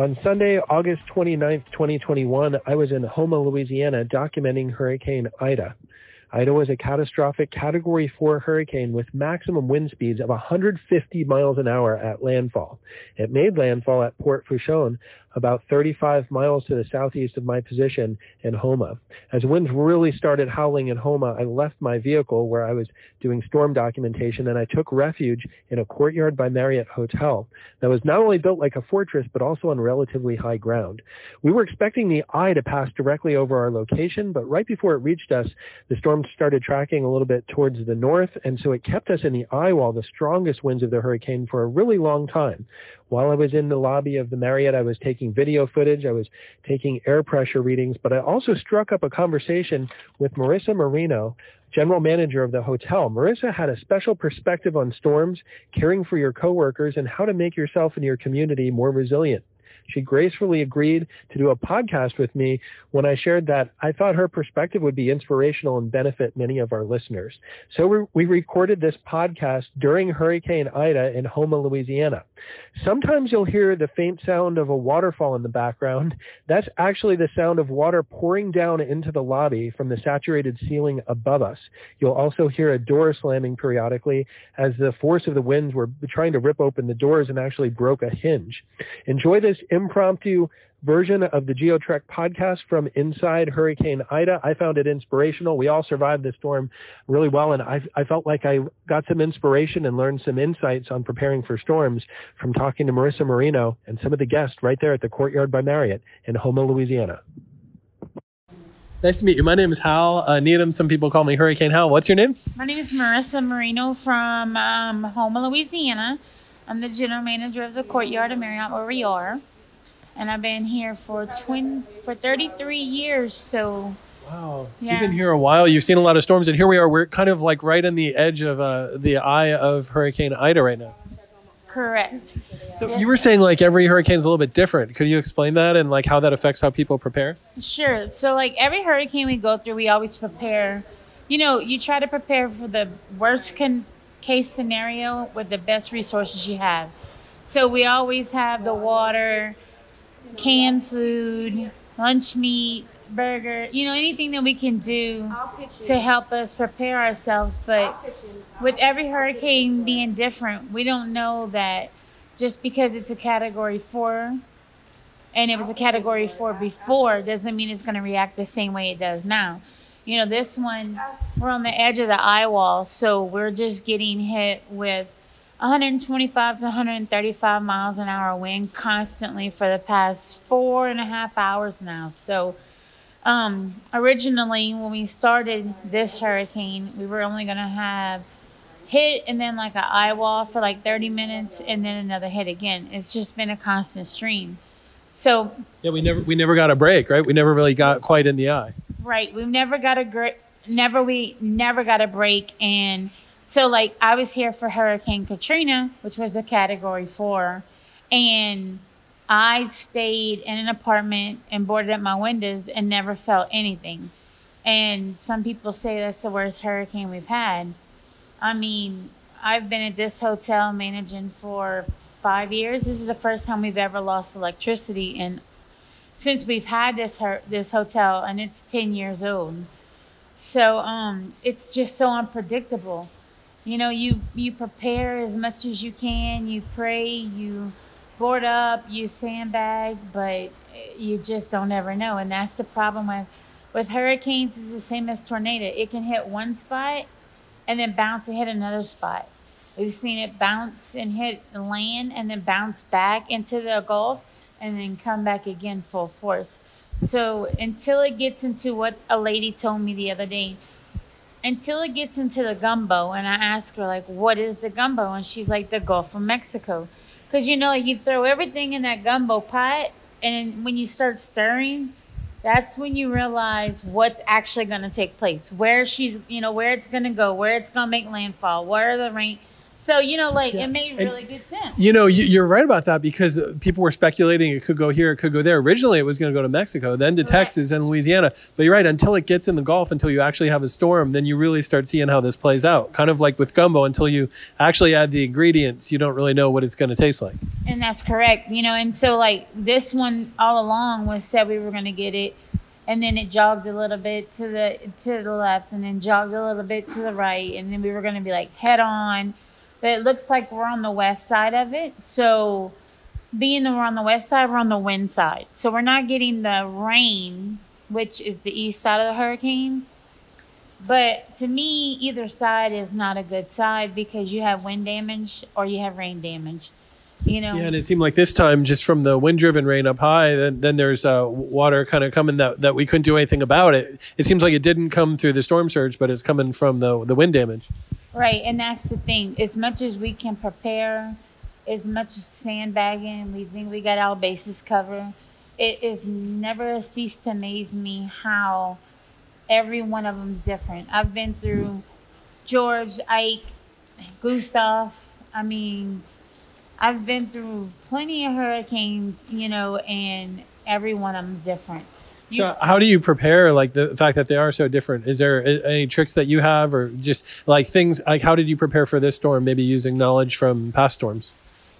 On Sunday, August 29, 2021, I was in Houma, Louisiana, documenting Hurricane Ida. Ida was a catastrophic Category 4 hurricane with maximum wind speeds of 150 miles an hour at landfall. It made landfall at Port Fourchon, about 35 miles to the southeast of my position in Houma. As winds really started howling in Houma, I left my vehicle where I was doing storm documentation and I took refuge in a courtyard by Marriott hotel that was not only built like a fortress, but also on relatively high ground. We were expecting the eye to pass directly over our location, but right before it reached us, the storm started tracking a little bit towards the north, and so it kept us in the eye wall, the strongest winds of the hurricane, for a really long time. While I was in the lobby of the Marriott, I was taking video footage, I was taking air pressure readings, but I also struck up a conversation with Marissa Marino, general manager of the hotel. Marissa had a special perspective on storms, caring for your coworkers, and how to make yourself and your community more resilient. She gracefully agreed to do a podcast with me when I shared that I thought her perspective would be inspirational and benefit many of our listeners. So we, we recorded this podcast during Hurricane Ida in Houma, Louisiana. Sometimes you'll hear the faint sound of a waterfall in the background. That's actually the sound of water pouring down into the lobby from the saturated ceiling above us. You'll also hear a door slamming periodically as the force of the winds were trying to rip open the doors and actually broke a hinge. Enjoy this impromptu version of the GeoTrek podcast from inside Hurricane Ida. I found it inspirational. We all survived the storm really well, and I, I felt like I got some inspiration and learned some insights on preparing for storms from talking to Marissa Marino and some of the guests right there at the Courtyard by Marriott in Houma, Louisiana. Nice to meet you. My name is Hal uh, Needham. Some people call me Hurricane Hal. What's your name? My name is Marissa Marino from um, Houma, Louisiana. I'm the general manager of the Courtyard of Marriott where we are and I've been here for twin for 33 years. So wow, yeah. you've been here a while. You've seen a lot of storms, and here we are. We're kind of like right on the edge of uh, the eye of Hurricane Ida right now. Correct. So yes. you were saying like every hurricane is a little bit different. Could you explain that and like how that affects how people prepare? Sure. So like every hurricane we go through, we always prepare. You know, you try to prepare for the worst can- case scenario with the best resources you have. So we always have the water, canned food, lunch meat, burger, you know, anything that we can do to help us prepare ourselves. But with every hurricane being different, we don't know that just because it's a category four and it was a category four before doesn't mean it's going to react the same way it does now. You know, this one, we're on the edge of the eye wall, so we're just getting hit with 125 to 135 miles an hour wind constantly for the past four and a half hours now. So, um, originally, when we started this hurricane, we were only going to have hit and then like an eye wall for like 30 minutes and then another hit again. It's just been a constant stream. So yeah, we never we never got a break, right? We never really got quite in the eye. Right. We've never got a great never we never got a break and so like I was here for Hurricane Katrina, which was the category four, and I stayed in an apartment and boarded up my windows and never felt anything. And some people say that's the worst hurricane we've had. I mean, I've been at this hotel managing for five years. This is the first time we've ever lost electricity, and since we've had this her- this hotel, and it's ten years old. So um, it's just so unpredictable you know you you prepare as much as you can. You pray. You board up. You sandbag. But you just don't ever know. And that's the problem with with hurricanes is the same as tornado. It can hit one spot and then bounce and hit another spot. We've seen it bounce and hit land and then bounce back into the gulf and then come back again full force. So until it gets into what a lady told me the other day until it gets into the gumbo and i ask her like what is the gumbo and she's like the gulf of mexico because you know like you throw everything in that gumbo pot and when you start stirring that's when you realize what's actually going to take place where she's you know where it's going to go where it's going to make landfall where the rain So you know, like Yeah. it made And- really good sense. You know, you- you're right about that because people were speculating it could go here, it could go there. Originally, it was going to go to Mexico, then to Correct. Texas and Louisiana. But you're right, until it gets in the Gulf, until you actually have a storm, then you really start seeing how this plays out. Kind of like with gumbo, until you actually add the ingredients, you don't really know what it's going to taste like. And that's correct. You know, and so like this one all along was said we were going to get it, and then it jogged a little bit to the to the left, and then jogged a little bit to the right, and then we were going to be like head on. But it looks like we're on the west side of it. So, being that we're on the west side, we're on the wind side. So we're not getting the rain, which is the east side of the hurricane. But to me, either side is not a good side because you have wind damage or you have rain damage. You know, Yeah, and it seemed like this time, just from the wind-driven rain up high, then, then there's uh, water kind of coming that, that we couldn't do anything about it. It seems like it didn't come through the storm surge, but it's coming from the the wind damage. Right, and that's the thing. As much as we can prepare, as much sandbagging, we think we got our bases covered. It is never ceased to amaze me how every one of them's different. I've been through George, Ike, Gustav. I mean, I've been through plenty of hurricanes, you know, and every one of them's different. You- So how do you prepare like the fact that they are so different? Is there any tricks that you have or just like things like how did you prepare for this storm maybe using knowledge from past storms?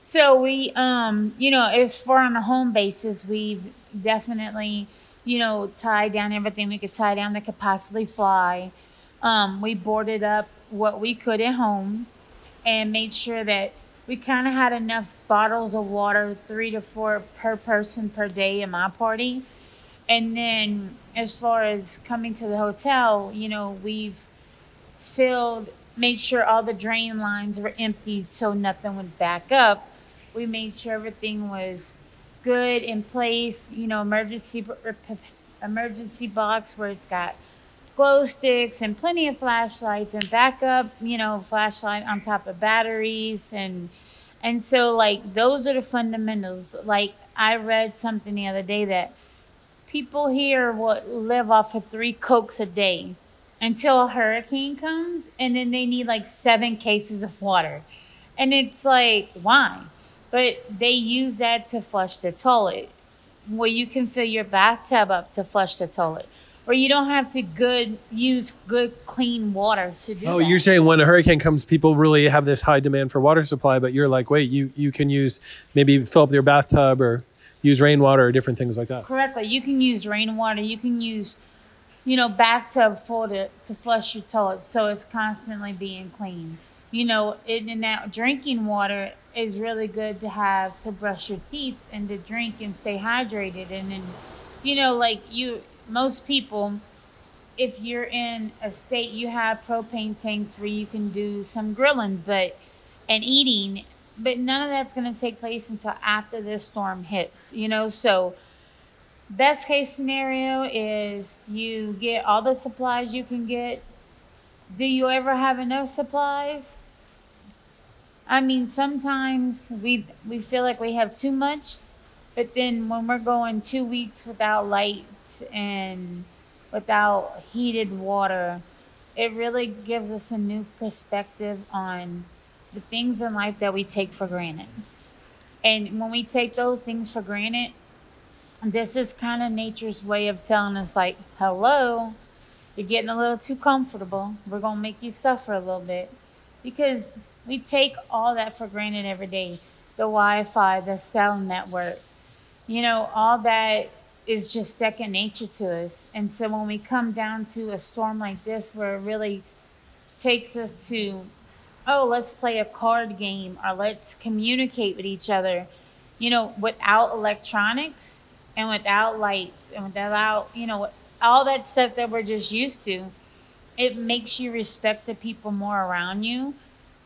So we, um, you know, as far on a home basis, we've definitely, you know, tied down everything we could tie down that could possibly fly. Um, we boarded up what we could at home and made sure that we kind of had enough bottles of water, three to four per person per day in my party. And then as far as coming to the hotel, you know, we've filled, made sure all the drain lines were emptied so nothing would back up. We made sure everything was good in place, you know, emergency emergency box where it's got glow sticks and plenty of flashlights and backup, you know, flashlight on top of batteries and and so like those are the fundamentals. Like I read something the other day that people here will live off of three cokes a day until a hurricane comes and then they need like seven cases of water. And it's like why? But they use that to flush the toilet. Well you can fill your bathtub up to flush the toilet. Or you don't have to good use good clean water to do Oh, that. you're saying when a hurricane comes, people really have this high demand for water supply, but you're like, wait, you you can use maybe fill up your bathtub or use rainwater or different things like that. correctly. You can use rainwater. You can use, you know, bathtub full to, to flush your toilet, so it's constantly being clean. You know, it, and that drinking water is really good to have to brush your teeth and to drink and stay hydrated. And then, you know, like you, most people, if you're in a state, you have propane tanks where you can do some grilling, but and eating, but none of that's going to take place until after this storm hits. You know, so best case scenario is you get all the supplies you can get. Do you ever have enough supplies? I mean, sometimes we we feel like we have too much, but then when we're going two weeks without lights and without heated water, it really gives us a new perspective on the things in life that we take for granted. And when we take those things for granted, this is kind of nature's way of telling us, like, hello, you're getting a little too comfortable. We're going to make you suffer a little bit. Because we take all that for granted every day the Wi Fi, the cell network, you know, all that is just second nature to us. And so when we come down to a storm like this, where it really takes us to, oh, let's play a card game or let's communicate with each other, you know, without electronics and without lights and without, you know, all that stuff that we're just used to, it makes you respect the people more around you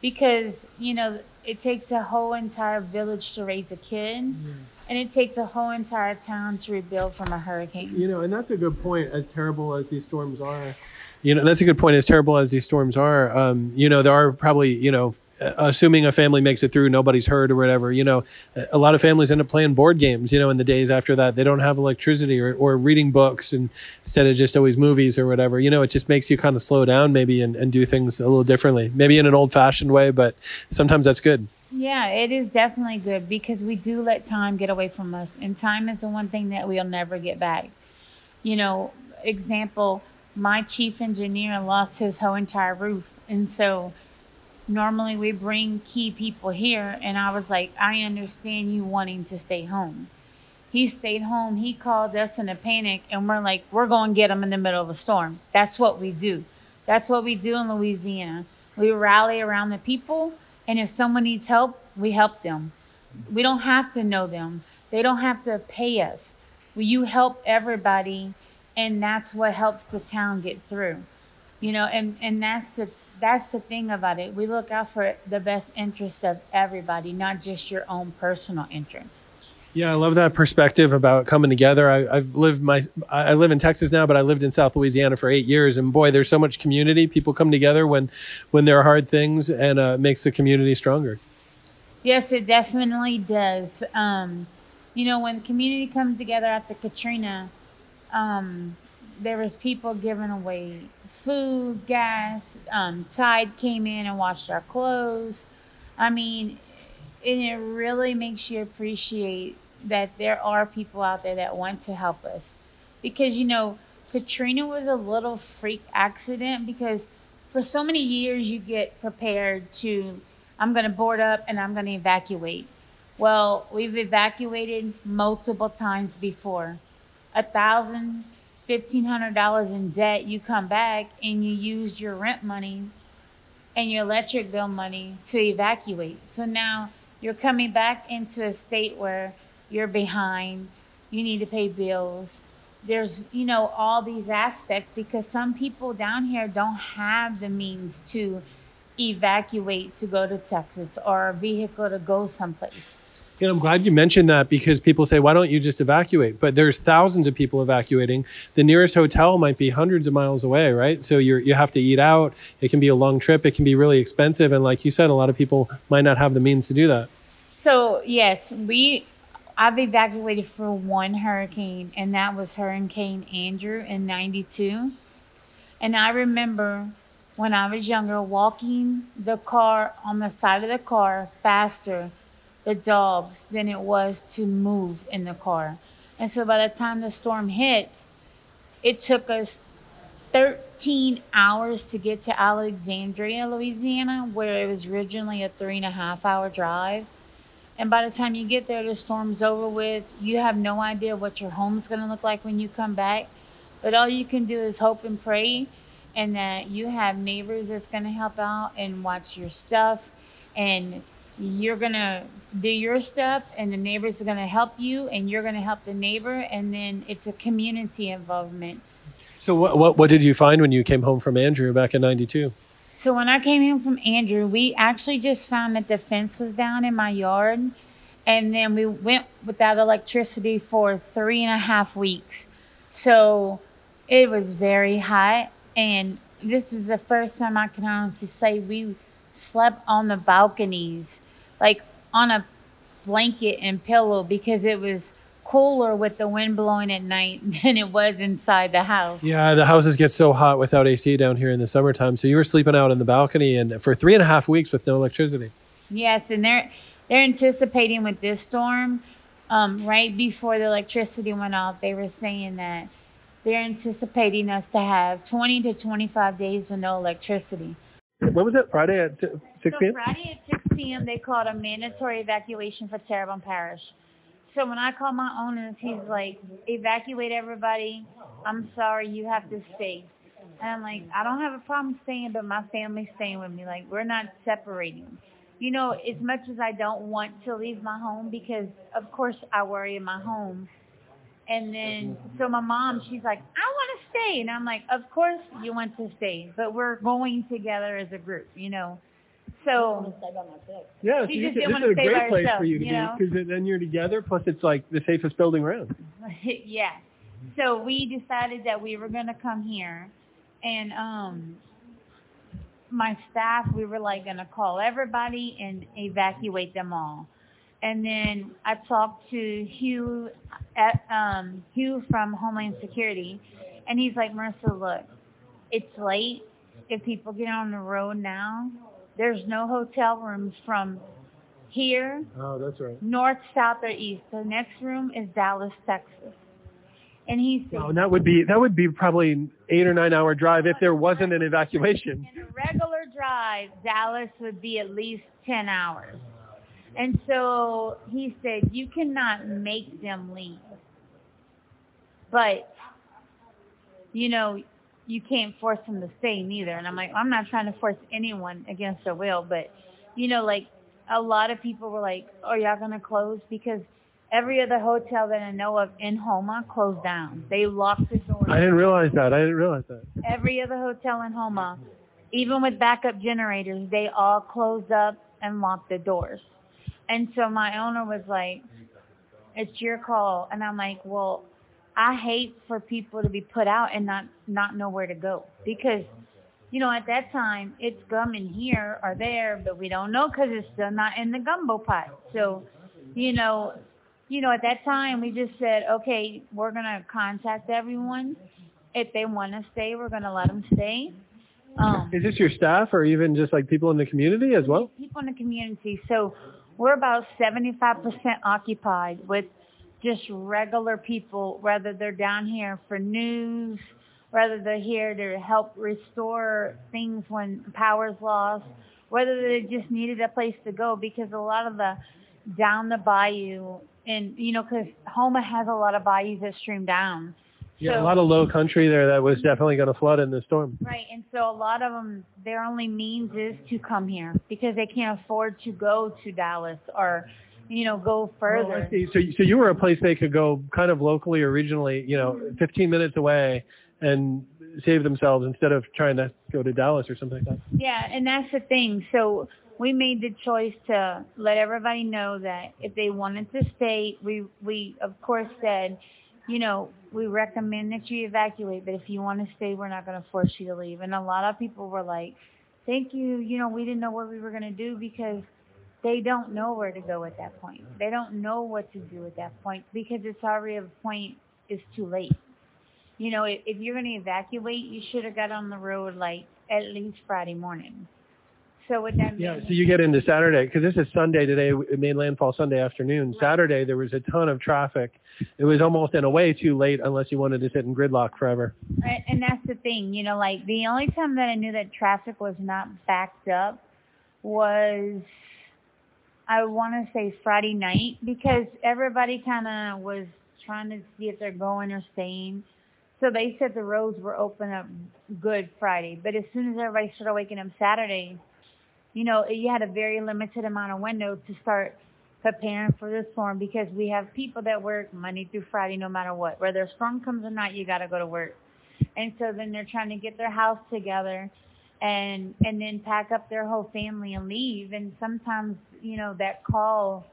because, you know, it takes a whole entire village to raise a kid. Mm-hmm. And it takes a whole entire town to rebuild from a hurricane. You know, and that's a good point. As terrible as these storms are, you know, that's a good point. As terrible as these storms are, um, you know, there are probably, you know, assuming a family makes it through, nobody's hurt or whatever. You know, a lot of families end up playing board games. You know, in the days after that, they don't have electricity or, or reading books and instead of just always movies or whatever. You know, it just makes you kind of slow down maybe and, and do things a little differently, maybe in an old fashioned way, but sometimes that's good. Yeah, it is definitely good because we do let time get away from us, and time is the one thing that we'll never get back. You know, example, my chief engineer lost his whole entire roof, and so normally we bring key people here, and I was like, I understand you wanting to stay home. He stayed home. He called us in a panic, and we're like, we're going to get him in the middle of a storm. That's what we do. That's what we do in Louisiana. We rally around the people and if someone needs help, we help them. We don't have to know them. They don't have to pay us. You help everybody, and that's what helps the town get through. You know, and and that's the that's the thing about it. We look out for the best interest of everybody, not just your own personal interests. Yeah, I love that perspective about coming together. I, have lived my I live in Texas now, but I lived in South Louisiana for eight years, and boy, there's so much community. People come together when when there are hard things, and uh, makes the community stronger. Yes, it definitely does. Um, you know, when the community comes together after Katrina, um, there was people giving away food, gas. Um, Tide came in and washed our clothes. I mean, and it really makes you appreciate that there are people out there that want to help us. Because, you know, Katrina was a little freak accident because for so many years you get prepared to, I'm going to board up and I'm going to evacuate. Well, we've evacuated multiple times before. A thousand, fifteen hundred dollars in debt, you come back and you use your rent money and your electric bill money to evacuate. So now you're coming back into a state where you're behind, you need to pay bills. There's, you know, all these aspects because some people down here don't have the means to evacuate to go to Texas or a vehicle to go someplace. You I'm glad you mentioned that because people say, why don't you just evacuate? But there's thousands of people evacuating. The nearest hotel might be hundreds of miles away, right? So you you have to eat out. It can be a long trip. It can be really expensive. And like you said, a lot of people might not have the means to do that. So yes, we I've evacuated for one hurricane, and that was Hurricane Andrew in 92. And I remember when I was younger walking the car on the side of the car faster, the dogs, than it was to move in the car. And so by the time the storm hit, it took us 13 hours to get to Alexandria, Louisiana, where it was originally a three and a half hour drive. And by the time you get there, the storm's over with. You have no idea what your home's going to look like when you come back. But all you can do is hope and pray, and that you have neighbors that's going to help out and watch your stuff. And you're going to do your stuff, and the neighbors are going to help you, and you're going to help the neighbor. And then it's a community involvement. So, what, what, what did you find when you came home from Andrew back in 92? So when I came home from Andrew, we actually just found that the fence was down in my yard. And then we went without electricity for three and a half weeks. So it was very hot. And this is the first time I can honestly say we slept on the balconies, like on a blanket and pillow because it was cooler with the wind blowing at night than it was inside the house. Yeah, the houses get so hot without AC down here in the summertime. So you were sleeping out in the balcony and for three and a half weeks with no electricity. Yes, and they're they're anticipating with this storm, um, right before the electricity went off, they were saying that they're anticipating us to have 20 to 25 days with no electricity. When was it? Friday at 6 p.m. So Friday at 6 p.m. They called a mandatory evacuation for Terrebonne Parish. So when I call my owners, he's like, evacuate everybody. I'm sorry, you have to stay. And I'm like, I don't have a problem staying, but my family's staying with me. Like, we're not separating. You know, as much as I don't want to leave my home because, of course, I worry in my home. And then, so my mom, she's like, I want to stay. And I'm like, of course you want to stay, but we're going together as a group, you know. So yeah, so you this is a great place for you to you be because then you're together. Plus, it's like the safest building around. yeah. So we decided that we were going to come here, and um, my staff, we were like gonna call everybody and evacuate them all. And then I talked to Hugh, at, um, Hugh from Homeland Security, and he's like, Marissa, look, it's late. If people get on the road now, there's no hotel rooms from here, Oh, that's right. north, south, or east. The next room is Dallas, Texas. And he said, and that would be that would be probably eight or nine hour drive if there wasn't an evacuation. in a regular drive, Dallas would be at least 10 hours. And so he said, you cannot make them leave. But, you know, you can't force them to stay neither. And I'm like, I'm not trying to force anyone against their will, but, you know, like a lot of people were like, oh, y'all going to close? Because every other hotel that I know of in Houma closed down. They locked the doors I didn't realize that. I didn't realize that. every other hotel in Houma, even with backup generators, they all closed up and locked the doors. And so my owner was like, "It's your call," and I'm like, "Well, I hate for people to be put out and not not know where to go because." You know, at that time, it's gum in here or there, but we don't know because it's still not in the gumbo pot. So, you know, you know, at that time we just said, okay, we're gonna contact everyone. If they want to stay, we're gonna let them stay. Um, Is this your staff or even just like people in the community as well? people in the community. So we're about 75% occupied with just regular people, whether they're down here for news, whether they're here to help restore things when power's lost, whether they just needed a place to go because a lot of the down the bayou and you know because Houma has a lot of bayous that stream down. Yeah, So- a lot of low country there that was definitely going to flood in the storm. Right, and so a lot of them, their only means is to come here because they can't afford to go to Dallas or, you know, go further. So, so you were a place they could go kind of locally or regionally, you know, 15 minutes away and save themselves instead of trying to go to Dallas or something like that. Yeah, and that's the thing. So we made the choice to let everybody know that if they wanted to stay, we we of course said, you know, we recommend that you evacuate, but if you want to stay, we're not going to force you to leave. And a lot of people were like, "Thank you, you know, we didn't know what we were going to do because they don't know where to go at that point. They don't know what to do at that point because it's already a point it's too late. You know, if, if you're going to evacuate, you should have got on the road like at least Friday morning. So what that Yeah, means, so you get into Saturday because this is Sunday today. It made landfall Sunday afternoon. Saturday there was a ton of traffic. It was almost in a way too late unless you wanted to sit in gridlock forever. Right, and that's the thing, you know, like the only time that I knew that traffic was not backed up was I want to say Friday night because everybody kind of was trying to see if they're going or staying. So they said the roads were open up good Friday, but as soon as everybody started waking up Saturday, you know, you had a very limited amount of window to start preparing for the storm because we have people that work Monday through Friday no matter what. Whether a storm comes or not, you got to go to work. And so then they're trying to get their house together and and then pack up their whole family and leave and sometimes, you know, that call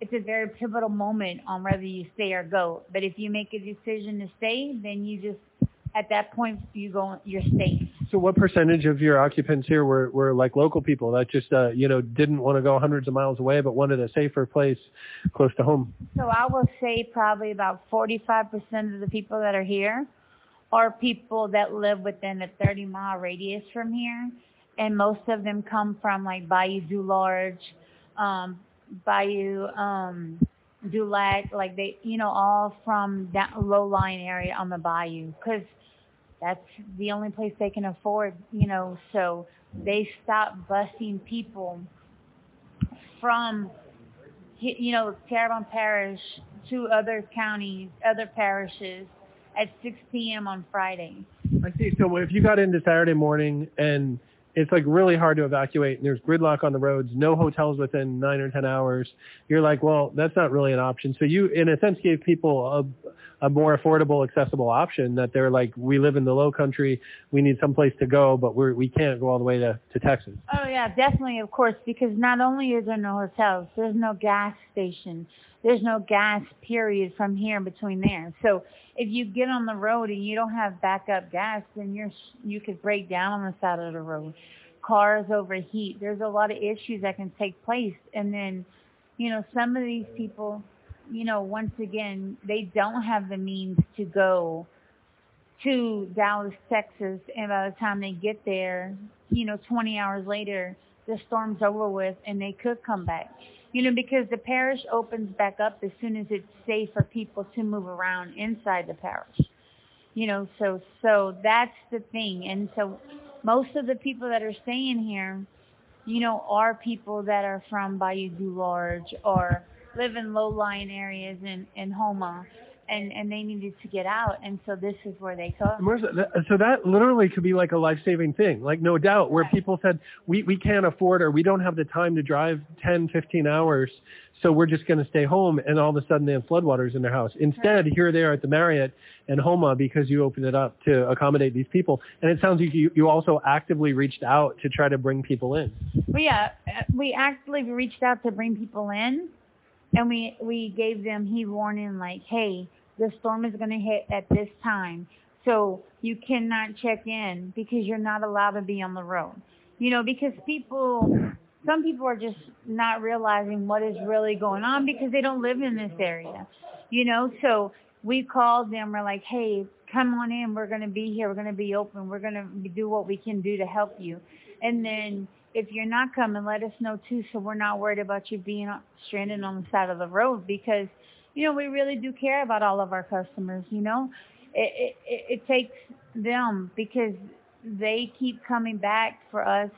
it's a very pivotal moment on whether you stay or go. But if you make a decision to stay, then you just at that point you go you're staying. So what percentage of your occupants here were, were like local people that just uh, you know didn't want to go hundreds of miles away but wanted a safer place close to home? So I will say probably about 45% of the people that are here are people that live within a 30 mile radius from here. And most of them come from like Bayou Du Large, um, Bayou, um, Dulac, like they, you know, all from that low lying area on the bayou. Cause that's the only place they can afford, you know, so they stop busing people from you know, Terrebonne Parish to other counties, other parishes at 6 p.m. on Friday. I see. So if you got into Saturday morning and it's like really hard to evacuate and there's gridlock on the roads, no hotels within nine or ten hours, you're like, well, that's not really an option. So you, in a sense, gave people a, a more affordable, accessible option that they're like, we live in the low country, we need some place to go, but we're, we can't go all the way to, to Texas. Oh yeah, definitely, of course, because not only is there no hotels, there's no gas station, there's no gas period from here between there. So if you get on the road and you don't have backup gas, then you're you could break down on the side of the road. cars overheat. There's a lot of issues that can take place. And then, you know, some of these people, you know, once again, they don't have the means to go to Dallas, Texas. And by the time they get there, you know, 20 hours later, the storm's over with and they could come back. You know, because the parish opens back up as soon as it's safe for people to move around inside the parish. You know, so so that's the thing. And so most of the people that are staying here, you know, are people that are from Bayou du Large or live in low-lying areas in in Houma and and they needed to get out, and so this is where they come. So that literally could be like a life saving thing, like no doubt, where people said we we can't afford or we don't have the time to drive 10, 15 hours, so we're just going to stay home, and all of a sudden they have floodwaters in their house. Instead, right. here they are at the Marriott and Houma because you opened it up to accommodate these people, and it sounds like you you also actively reached out to try to bring people in. Well, yeah, uh, uh, we actively reached out to bring people in and we we gave them he warning like, hey, the storm is going to hit at this time, so you cannot check in because you're not allowed to be on the road. You know, because people, some people are just not realizing what is really going on because they don't live in this area. You know, so we called them. We're like, hey, come on in. We're going to be here. We're going to be open. We're going to do what we can do to help you. And then if you're not coming, let us know too, so we're not worried about you being stranded on the side of the road because, you know, we really do care about all of our customers. You know, it it, it takes them because they keep coming back for us,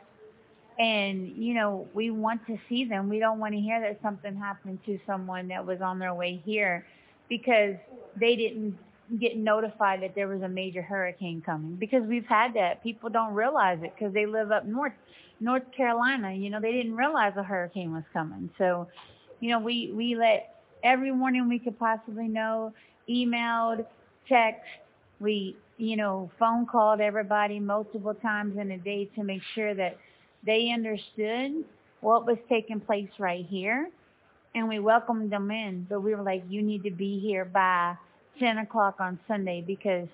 and you know, we want to see them. We don't want to hear that something happened to someone that was on their way here because they didn't get notified that there was a major hurricane coming because we've had that. People don't realize it because they live up north. North Carolina, you know, they didn't realize a hurricane was coming. So, you know, we we let every morning we could possibly know, emailed, text, we, you know, phone called everybody multiple times in a day to make sure that they understood what was taking place right here. And we welcomed them in, but we were like, you need to be here by 10 o'clock on Sunday because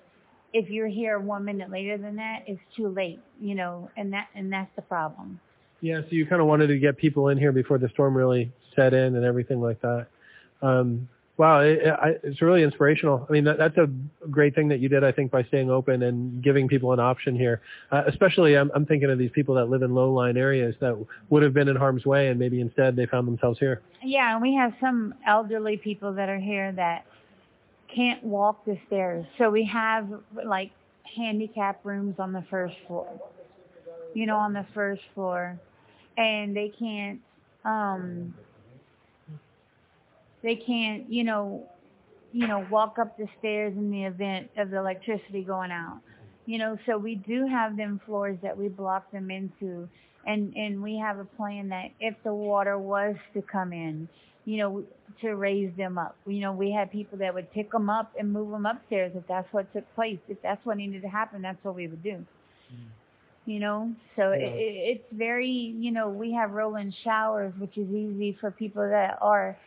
if you're here one minute later than that, it's too late, you know, and that and that's the problem. Yeah, so you kind of wanted to get people in here before the storm really set in and everything like that. Um, wow, it, it, it's really inspirational. I mean, that, that's a great thing that you did, I think, by staying open and giving people an option here. Uh, especially, I'm, I'm thinking of these people that live in low-lying areas that would have been in harm's way, and maybe instead they found themselves here. Yeah, and we have some elderly people that are here that can't walk the stairs. So we have like handicap rooms on the first floor. You know, on the first floor. And they can't um they can't, you know, you know, walk up the stairs in the event of the electricity going out. You know, so we do have them floors that we block them into and and we have a plan that if the water was to come in, you know, to raise them up. You know, we had people that would pick them up and move them upstairs if that's what took place. If that's what needed to happen, that's what we would do. Mm. You know, so yeah. it, it's very, you know, we have rolling showers, which is easy for people that are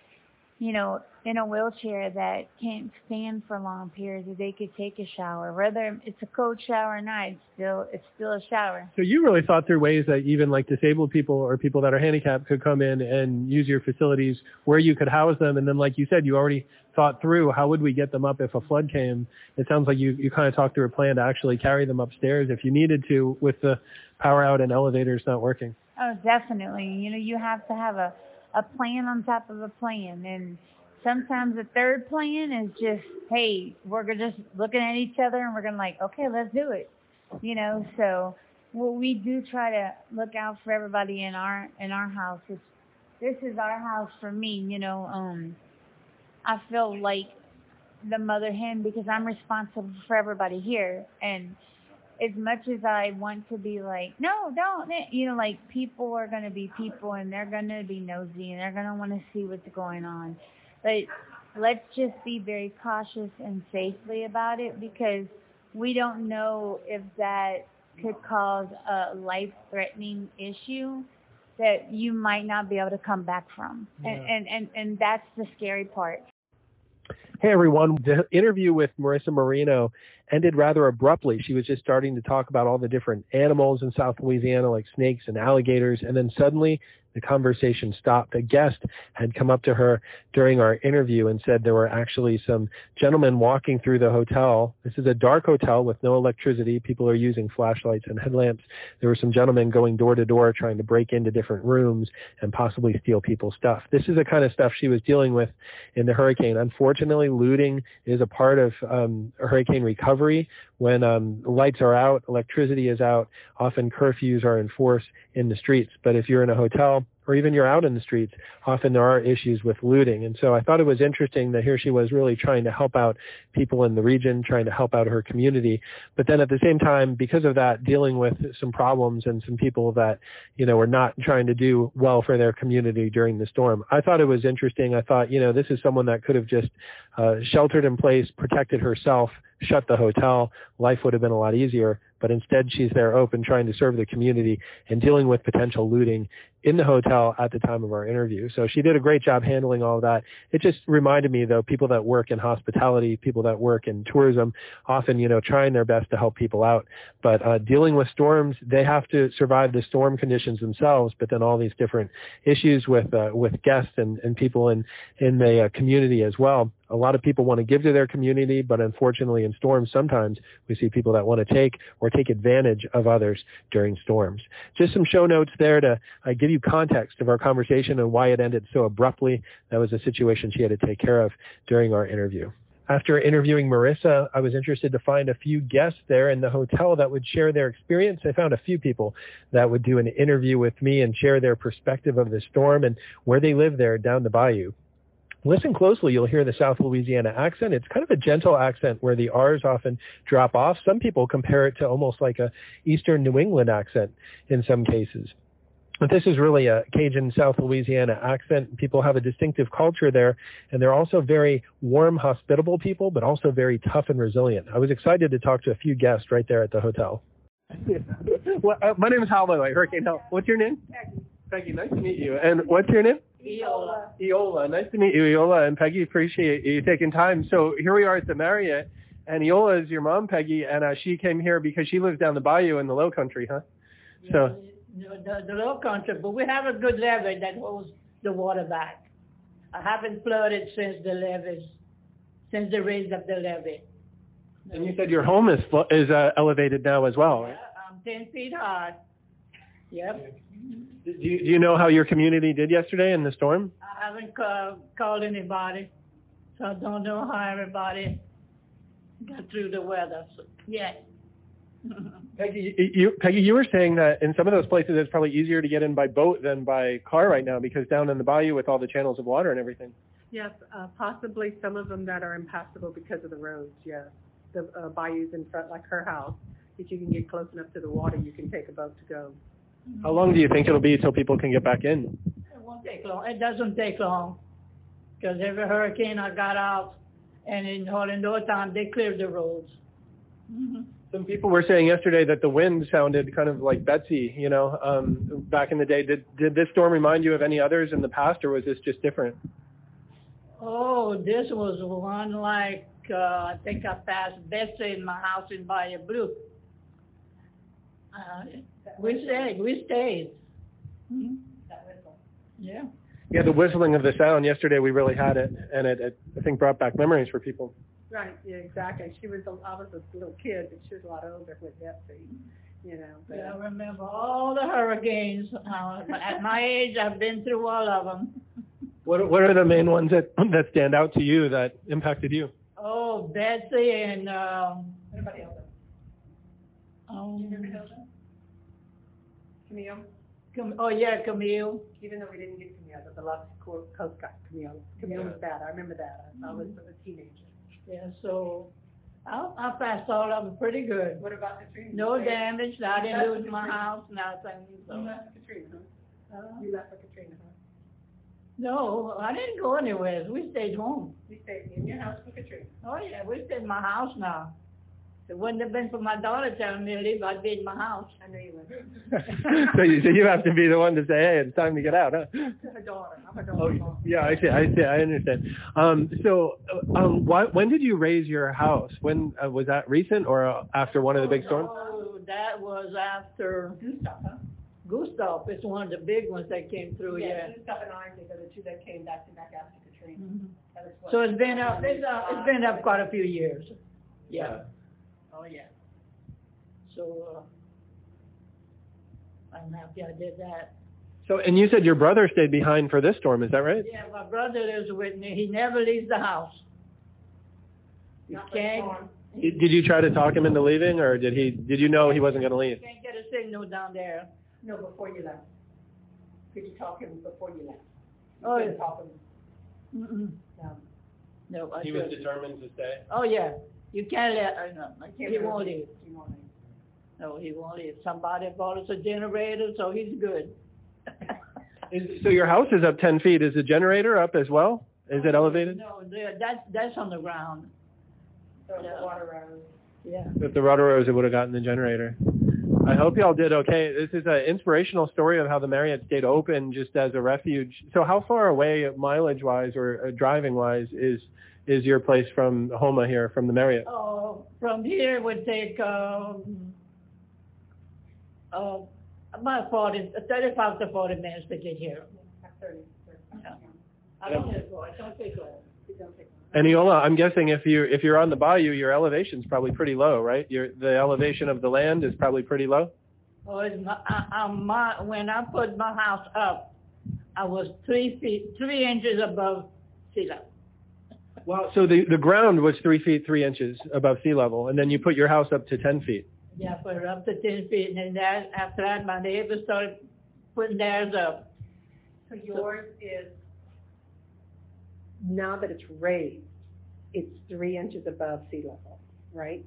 you know, in a wheelchair that can't stand for long periods, they could take a shower. Whether it's a cold shower or not, it's still it's still a shower. So you really thought through ways that even like disabled people or people that are handicapped could come in and use your facilities where you could house them. And then, like you said, you already thought through how would we get them up if a flood came. It sounds like you you kind of talked through a plan to actually carry them upstairs if you needed to with the power out and elevators not working. Oh, definitely. You know, you have to have a a plan on top of a plan. And sometimes the third plan is just, hey, we're just looking at each other and we're going to like, okay, let's do it. You know, so well, we do try to look out for everybody in our in our house. is this is our house for me. You know, um, I feel like the mother hen because I'm responsible for everybody here and as much as I want to be like, no, don't, you know, like people are going to be people and they're going to be nosy and they're going to want to see what's going on. But let's just be very cautious and safely about it because we don't know if that could cause a life threatening issue that you might not be able to come back from. Yeah. And, and, and, and that's the scary part. Hey everyone, the interview with Marissa Marino ended rather abruptly. She was just starting to talk about all the different animals in South Louisiana, like snakes and alligators, and then suddenly the conversation stopped. A guest had come up to her during our interview and said there were actually some gentlemen walking through the hotel. This is a dark hotel with no electricity. People are using flashlights and headlamps. There were some gentlemen going door to door trying to break into different rooms and possibly steal people's stuff. This is the kind of stuff she was dealing with in the hurricane. Unfortunately, looting is a part of um, hurricane recovery. When um, lights are out, electricity is out, often curfews are enforced in the streets. But if you're in a hotel, or even you're out in the streets, often there are issues with looting. And so I thought it was interesting that here she was really trying to help out people in the region, trying to help out her community. But then at the same time, because of that, dealing with some problems and some people that, you know, were not trying to do well for their community during the storm. I thought it was interesting. I thought, you know, this is someone that could have just uh, sheltered in place, protected herself, shut the hotel. Life would have been a lot easier but instead she's there open trying to serve the community and dealing with potential looting in the hotel at the time of our interview. So she did a great job handling all of that. It just reminded me though, people that work in hospitality, people that work in tourism, often, you know, trying their best to help people out. But uh, dealing with storms, they have to survive the storm conditions themselves, but then all these different issues with uh, with guests and, and people in, in the uh, community as well a lot of people want to give to their community, but unfortunately in storms, sometimes we see people that want to take or take advantage of others during storms. Just some show notes there to uh, give you context of our conversation and why it ended so abruptly. That was a situation she had to take care of during our interview. After interviewing Marissa, I was interested to find a few guests there in the hotel that would share their experience. I found a few people that would do an interview with me and share their perspective of the storm and where they live there down the bayou. Listen closely, you'll hear the South Louisiana accent. It's kind of a gentle accent where the R's often drop off. Some people compare it to almost like a Eastern New England accent in some cases. But this is really a Cajun South Louisiana accent. People have a distinctive culture there, and they're also very warm, hospitable people, but also very tough and resilient. I was excited to talk to a few guests right there at the hotel. well, uh, my name is Hal, by the way, Hurricane Hal. What's your name? Peggy. Peggy, nice to meet you. And what's your name? Eola. Eola, nice to meet you, Eola and Peggy. Appreciate you taking time. So here we are at the Marriott, and Eola is your mom, Peggy, and uh, she came here because she lives down the bayou in the Low Country, huh? So The, the, the low country, but we have a good levee that holds the water back. I haven't flooded since the levees, since they raised up the levee. and you said your home is is uh, elevated now as well. Right? Yeah, I'm ten feet high. Yep. Do you, do you know how your community did yesterday in the storm? I haven't ca- called anybody, so I don't know how everybody got through the weather so, yet. Peggy, you- you, Peggy, you were saying that in some of those places it's probably easier to get in by boat than by car right now because down in the bayou with all the channels of water and everything. Yes, uh, possibly some of them that are impassable because of the roads, yes. The uh, bayous in front, like her house, if you can get close enough to the water, you can take a boat to go. How long do you think it'll be till people can get back in? It won't take long. It doesn't take long, because every hurricane I got out, and in all in no time they cleared the roads. Mhm. Some people were saying yesterday that the wind sounded kind of like Betsy, you know, um, back in the day. Did did this storm remind you of any others in the past, or was this just different? Oh, this was one like uh, I think I passed Betsy in my house in Bayou Blue. Uh, we stayed. We stayed. Mhm. Yeah. Yeah, the whistling of the sound yesterday, we really had it, and it, it I think brought back memories for people. Right, yeah, exactly. She was, a, I was a little kid, but she was a lot older with Betsy, you know, but. Yeah, I remember all the hurricanes. Uh, at my age, I've been through all of them. What what are the main ones that that stand out to you that impacted you? Oh, Betsy and um. Everybody else, Um, Camille, Cam- oh yeah, Camille. even though we didn't get Camille, but the last co- coast got Camille. Camille was bad, I remember that, I I was a teenager. Yeah, so I, I passed all of them pretty good. What about Katrina? No You damage. I didn't That's lose my Katrina. house, nothing. You So. left for Katrina, huh? Uh, You left for Katrina, huh? no, I didn't go anywhere. We stayed home. You stayed in your house for Katrina. Oh yeah, we stayed in my house now. If it wouldn't have been for my daughter telling me to leave, I'd be in my house. I know you would. so you so you have to be the one to say, hey, it's time to get out, huh? Her daughter, I'm a Oh, yeah, I see, I see, I understand. Um, so, uh, um, why, when did you raise your house? When uh, was that recent or uh, after one of the big storms? Oh, that was after Gustav, huh? Gustav. is one of the big ones that came through, yeah. Yeah, Gustav and Isaac are the two that came back to back after Katrina. Mhm. That was what- So it's been up, it's, uh, it's been up quite a few years. Yeah. Oh, yeah. So, uh, I'm happy I did that. So, and you said your brother stayed behind for this storm, is that right? Yeah, my brother lives with me. He never leaves the house. He Not can't. Did did you try to talk him into leaving, or did he? Did you know he wasn't going to leave? can't get a signal down there. No, before you left. Did you talk him before you left? You Oh, yeah. talk him, Mm-mm. no. No, I He was determined to stay. Oh, yeah. You can't let, I know, I can't he won't leave. You won't leave. No, he won't leave. Somebody bought us a generator, so he's good. Is, so your house is up ten feet. Is the generator up as well? Is it elevated? No, there- that's, that's on the ground. So the Yeah. water rose. Yeah. If the rudder rose, it would have gotten the generator. I hope y'all did okay. This is an inspirational story of how the Marriott stayed open just as a refuge. So how far away, mileage wise or uh, driving wise, is is your place from Houma here, from the Marriott? Oh, from here would take, um, uh, about forty, thirty-five to forty minutes to get here. That's thirty. thirty. Yeah. I don't take long, it don't take long. It don't take long. And Iola, I'm guessing if you if you're on the bayou, your elevation's probably pretty low, right? Your the elevation of the land is probably pretty low. Oh, it's my, I, I, my, when I put my house up, I was three feet, three inches above sea level. Wow. So the the ground was three feet three inches above sea level, and then you put your house up to ten feet. Yeah, put it up to ten feet, and then that, after that, my neighbors started putting theirs up. So yours is, now that it's raised, it's three inches above sea level, right?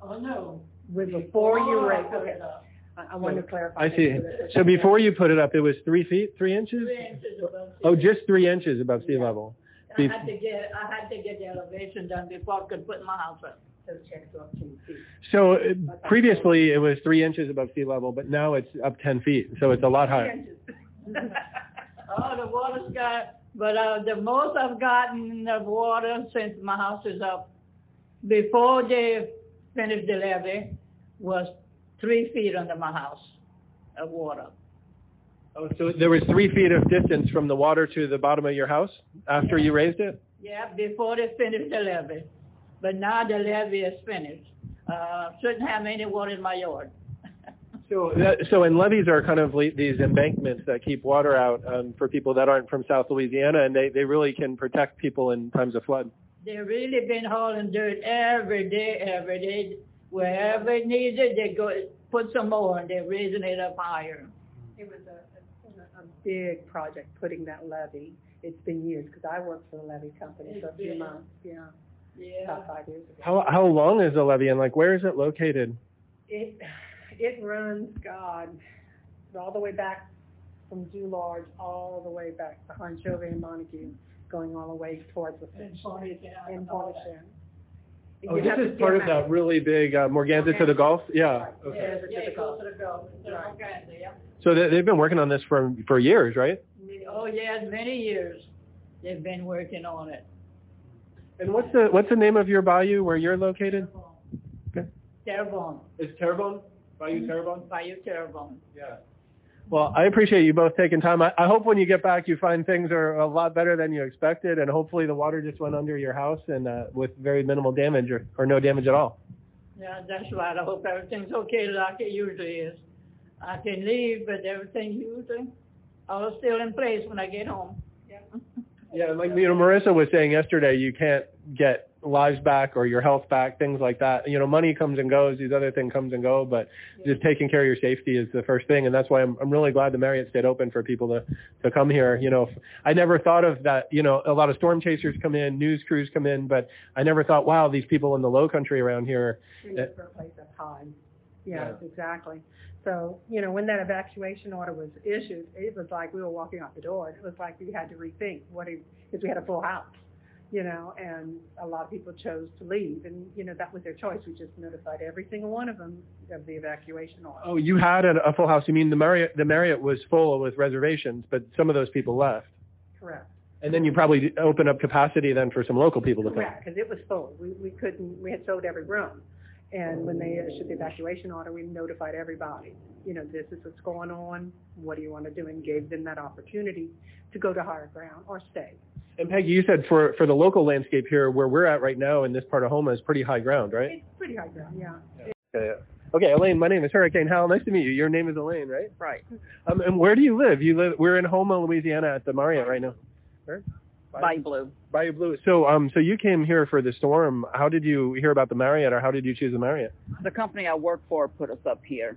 Oh, no. With before you I raised, put okay. it up. I, I wanted to clarify. I see. so before you put it up, it was three feet three inches. Three inches above sea Oh, level. just three inches above sea level. I had to get, I had to get the elevation done before I could put my house up. So check to up ten feet. So uh, previously it was three inches above sea level, but now it's up ten feet, so it's a lot higher. Oh, the water's got, but, uh, the most I've gotten of water since my house is up, before they finished the levee, was three feet under my house of water. Oh, so there was three feet of distance from the water to the bottom of your house after you raised it. Yeah, before they finished the levee. But now the levee is finished. Uh, shouldn't have any water in my yard. So, that, so and levees are kind of le- these embankments that keep water out um, for people that aren't from South Louisiana, and they, they really can protect people in times of flood. They've really been hauling dirt every day, every day. Wherever it needs it, they go, put some more and they're raising it up higher. It was a, a, a big project, putting that levee. It's been years, because I worked for the levee company for a few been- months, yeah, Yeah. about five years ago. How how long is the levee, and like where is it located? It, it runs, God, all the way back from Dularge, all the way back behind Chauvin and Montegut, going all the way towards the And fish. Ponytown And and all that. Ponytown. Oh, You this to is part of stand that really big uh, Morganza to the Gulf. Yeah. Okay. Yeah, to yeah, the Gulf. to the Gulf. Right. Yeah. So they, they've been working on this for for years, right? Oh, yeah, many years they've been working on it. And what's the what's the name of your bayou where you're located? Okay. Terrebonne, It's Terrebonne. Bayou Terrebonne. Bayou Terrebonne. Yeah. Well, I appreciate you both taking time. I, I hope when you get back, you find things are a lot better than you expected, and hopefully the water just went under your house and uh, with very minimal damage or, or no damage at all. Yeah, that's right. I hope everything's okay like it usually is. I can leave, but everything usually, all still in place when I get home. Yeah. yeah, like you know, Marissa was saying yesterday, you can't get lives back or your health back, things like that. You know, money comes and goes, these other things comes and go, but just taking care of your safety is the first thing, and that's why I'm I'm really glad the Marriott stayed open for people to to come here. You know, I never thought of that. You know, a lot of storm chasers come in, news crews come in, but I never thought, wow, these people in the Low Country around here. We for a place that's high. Yes, exactly. So, you know, when that evacuation order was issued, it was like we were walking out the door. It was like we had to rethink what, because we had a full house. You know, and a lot of people chose to leave, and you know that was their choice. We just notified every single one of them of the evacuation order. Oh, you had a, a full house. You mean the Marriott? The Marriott was full with reservations, but some of those people left. Correct. And then you probably opened up capacity then for some local people to come. Correct, because it was full. We, we couldn't, we had sold every room. And when they issued the evacuation order, we notified everybody, you know, this is what's going on, what do you want to do, and gave them that opportunity to go to higher ground or stay. And Peggy, you said for for the local landscape here, where we're at right now in this part of Houma is pretty high ground, right? It's pretty high ground, yeah. Okay. Okay, Elaine, my name is Hurricane Hal. Nice to meet you. Your name is Elaine, right? Right. Um, and where do you live? You live. We're in Houma, Louisiana, at the Marriott right now. Where? Bayou Blue. Bayou Blue. So, um, so you came here for the storm. How did you hear about the Marriott, or how did you choose the Marriott? The company I work for put us up here.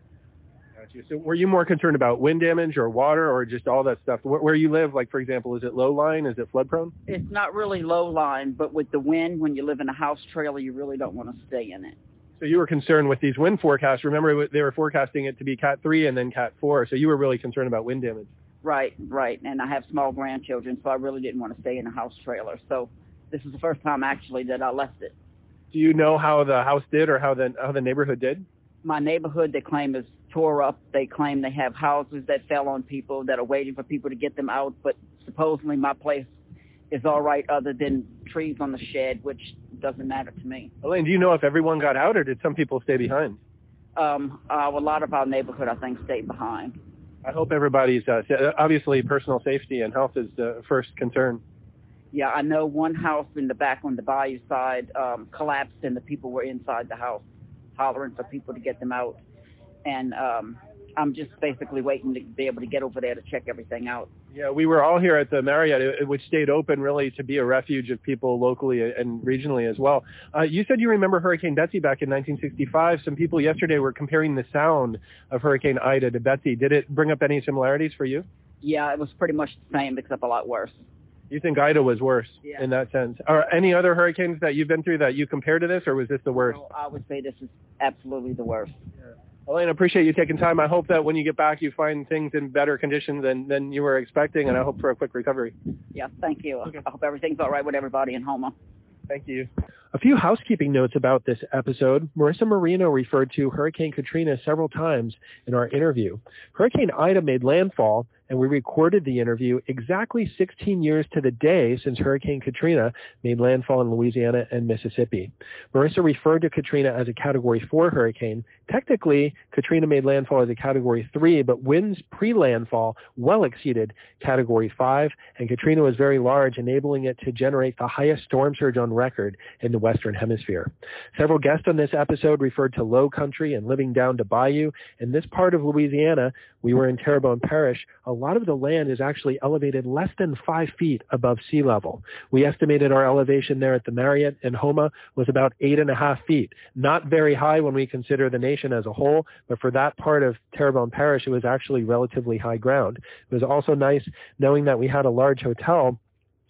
Got you. So, were you more concerned about wind damage or water, or just all that stuff? Where, where you live, like for example, is it low line? Is it flood prone? It's not really low line, but with the wind, when you live in a house trailer, you really don't want to stay in it. So you were concerned with these wind forecasts. Remember, they were forecasting it to be Cat three and then Cat four. So you were really concerned about wind damage. Right, right. And I have small grandchildren, so I really didn't want to stay in a house trailer. So this is the first time actually that I left it. Do you know how the house did, or how the how the neighborhood did? My neighborhood, they claim, is tore up. They claim they have houses that fell on people that are waiting for people to get them out. But supposedly my place is all right, other than trees on the shed, which doesn't matter to me. Elaine, do you know if everyone got out, or did some people stay behind? Um, uh, a lot of our neighborhood, I think, stayed behind. I hope everybody's uh, obviously personal safety and health is the first concern. Yeah, I know one house in the back on the bayou side um, collapsed, and the people were inside the house hollering for people to get them out. And um, I'm just basically waiting to be able to get over there to check everything out. Yeah, we were all here at the Marriott, it- which stayed open really to be a refuge of people locally and regionally as well. Uh, you said you remember Hurricane Betsy back in 1965. Some people yesterday were comparing the sound of Hurricane Ida to Betsy. Did it bring up any similarities for you? Yeah, it was pretty much the same, except a lot worse. You think Ida was worse Yeah. in that sense? Are any other hurricanes that you've been through that you compare to this, or was this the worst? So I would say this is absolutely the worst. Elaine, I appreciate you taking time. I hope that when you get back, you find things in better condition than, than you were expecting, and I hope for a quick recovery. Yeah, thank you. I hope everything's all right with everybody in Houma. Thank you. A few housekeeping notes about this episode. Marissa Marino referred to Hurricane Katrina several times in our interview. Hurricane Ida made landfall, and we recorded the interview exactly 16 years to the day since Hurricane Katrina made landfall in Louisiana and Mississippi. Marissa referred to Katrina as a Category 4 hurricane. Technically, Katrina made landfall as a Category 3, but winds pre-landfall well exceeded Category 5, and Katrina was very large, enabling it to generate the highest storm surge on record in the Western Hemisphere. Several guests on this episode referred to low country and living down to bayou. In this part of Louisiana, we were in Terrebonne Parish, a lot of the land is actually elevated less than five feet above sea level. We estimated our elevation there at the Marriott in Houma was about eight and a half feet. Not very high when we consider the nation as a whole, but for that part of Terrebonne Parish, it was actually relatively high ground. It was also nice knowing that we had a large hotel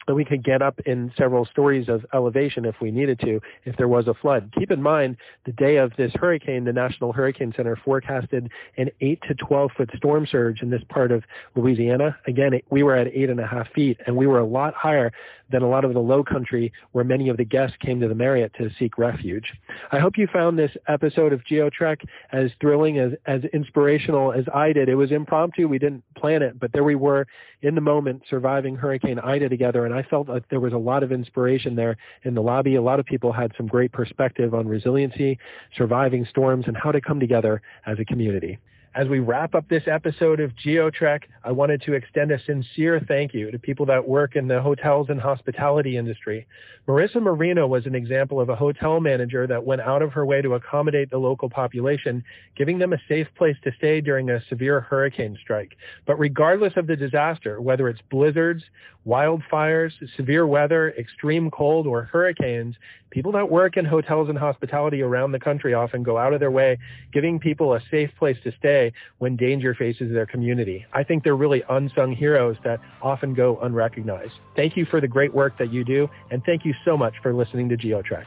and we could get up in several stories of elevation if we needed to if there was a flood. Keep in mind, the day of this hurricane, the National Hurricane Center forecasted an 8 to 12 foot storm surge in this part of Louisiana. Again, we were at eight and a half feet, and we were a lot higher than a lot of the low country where many of the guests came to the Marriott to seek refuge. I hope you found this episode of GeoTrek as thrilling, as, as inspirational as I did. It was impromptu. We didn't plan it, but there we were in the moment surviving Hurricane Ida together. And I felt like there was a lot of inspiration there in the lobby. A lot of people had some great perspective on resiliency, surviving storms, and how to come together as a community. As we wrap up this episode of GeoTrek, I wanted to extend a sincere thank you to people that work in the hotels and hospitality industry. Marissa Marino was an example of a hotel manager that went out of her way to accommodate the local population, giving them a safe place to stay during a severe hurricane strike. But regardless of the disaster, whether it's blizzards, wildfires, severe weather, extreme cold, or hurricanes, people that work in hotels and hospitality around the country often go out of their way, giving people a safe place to stay when danger faces their community. I think they're really unsung heroes that often go unrecognized. Thank you for the great work that you do, and thank you so much for listening to GeoTrek.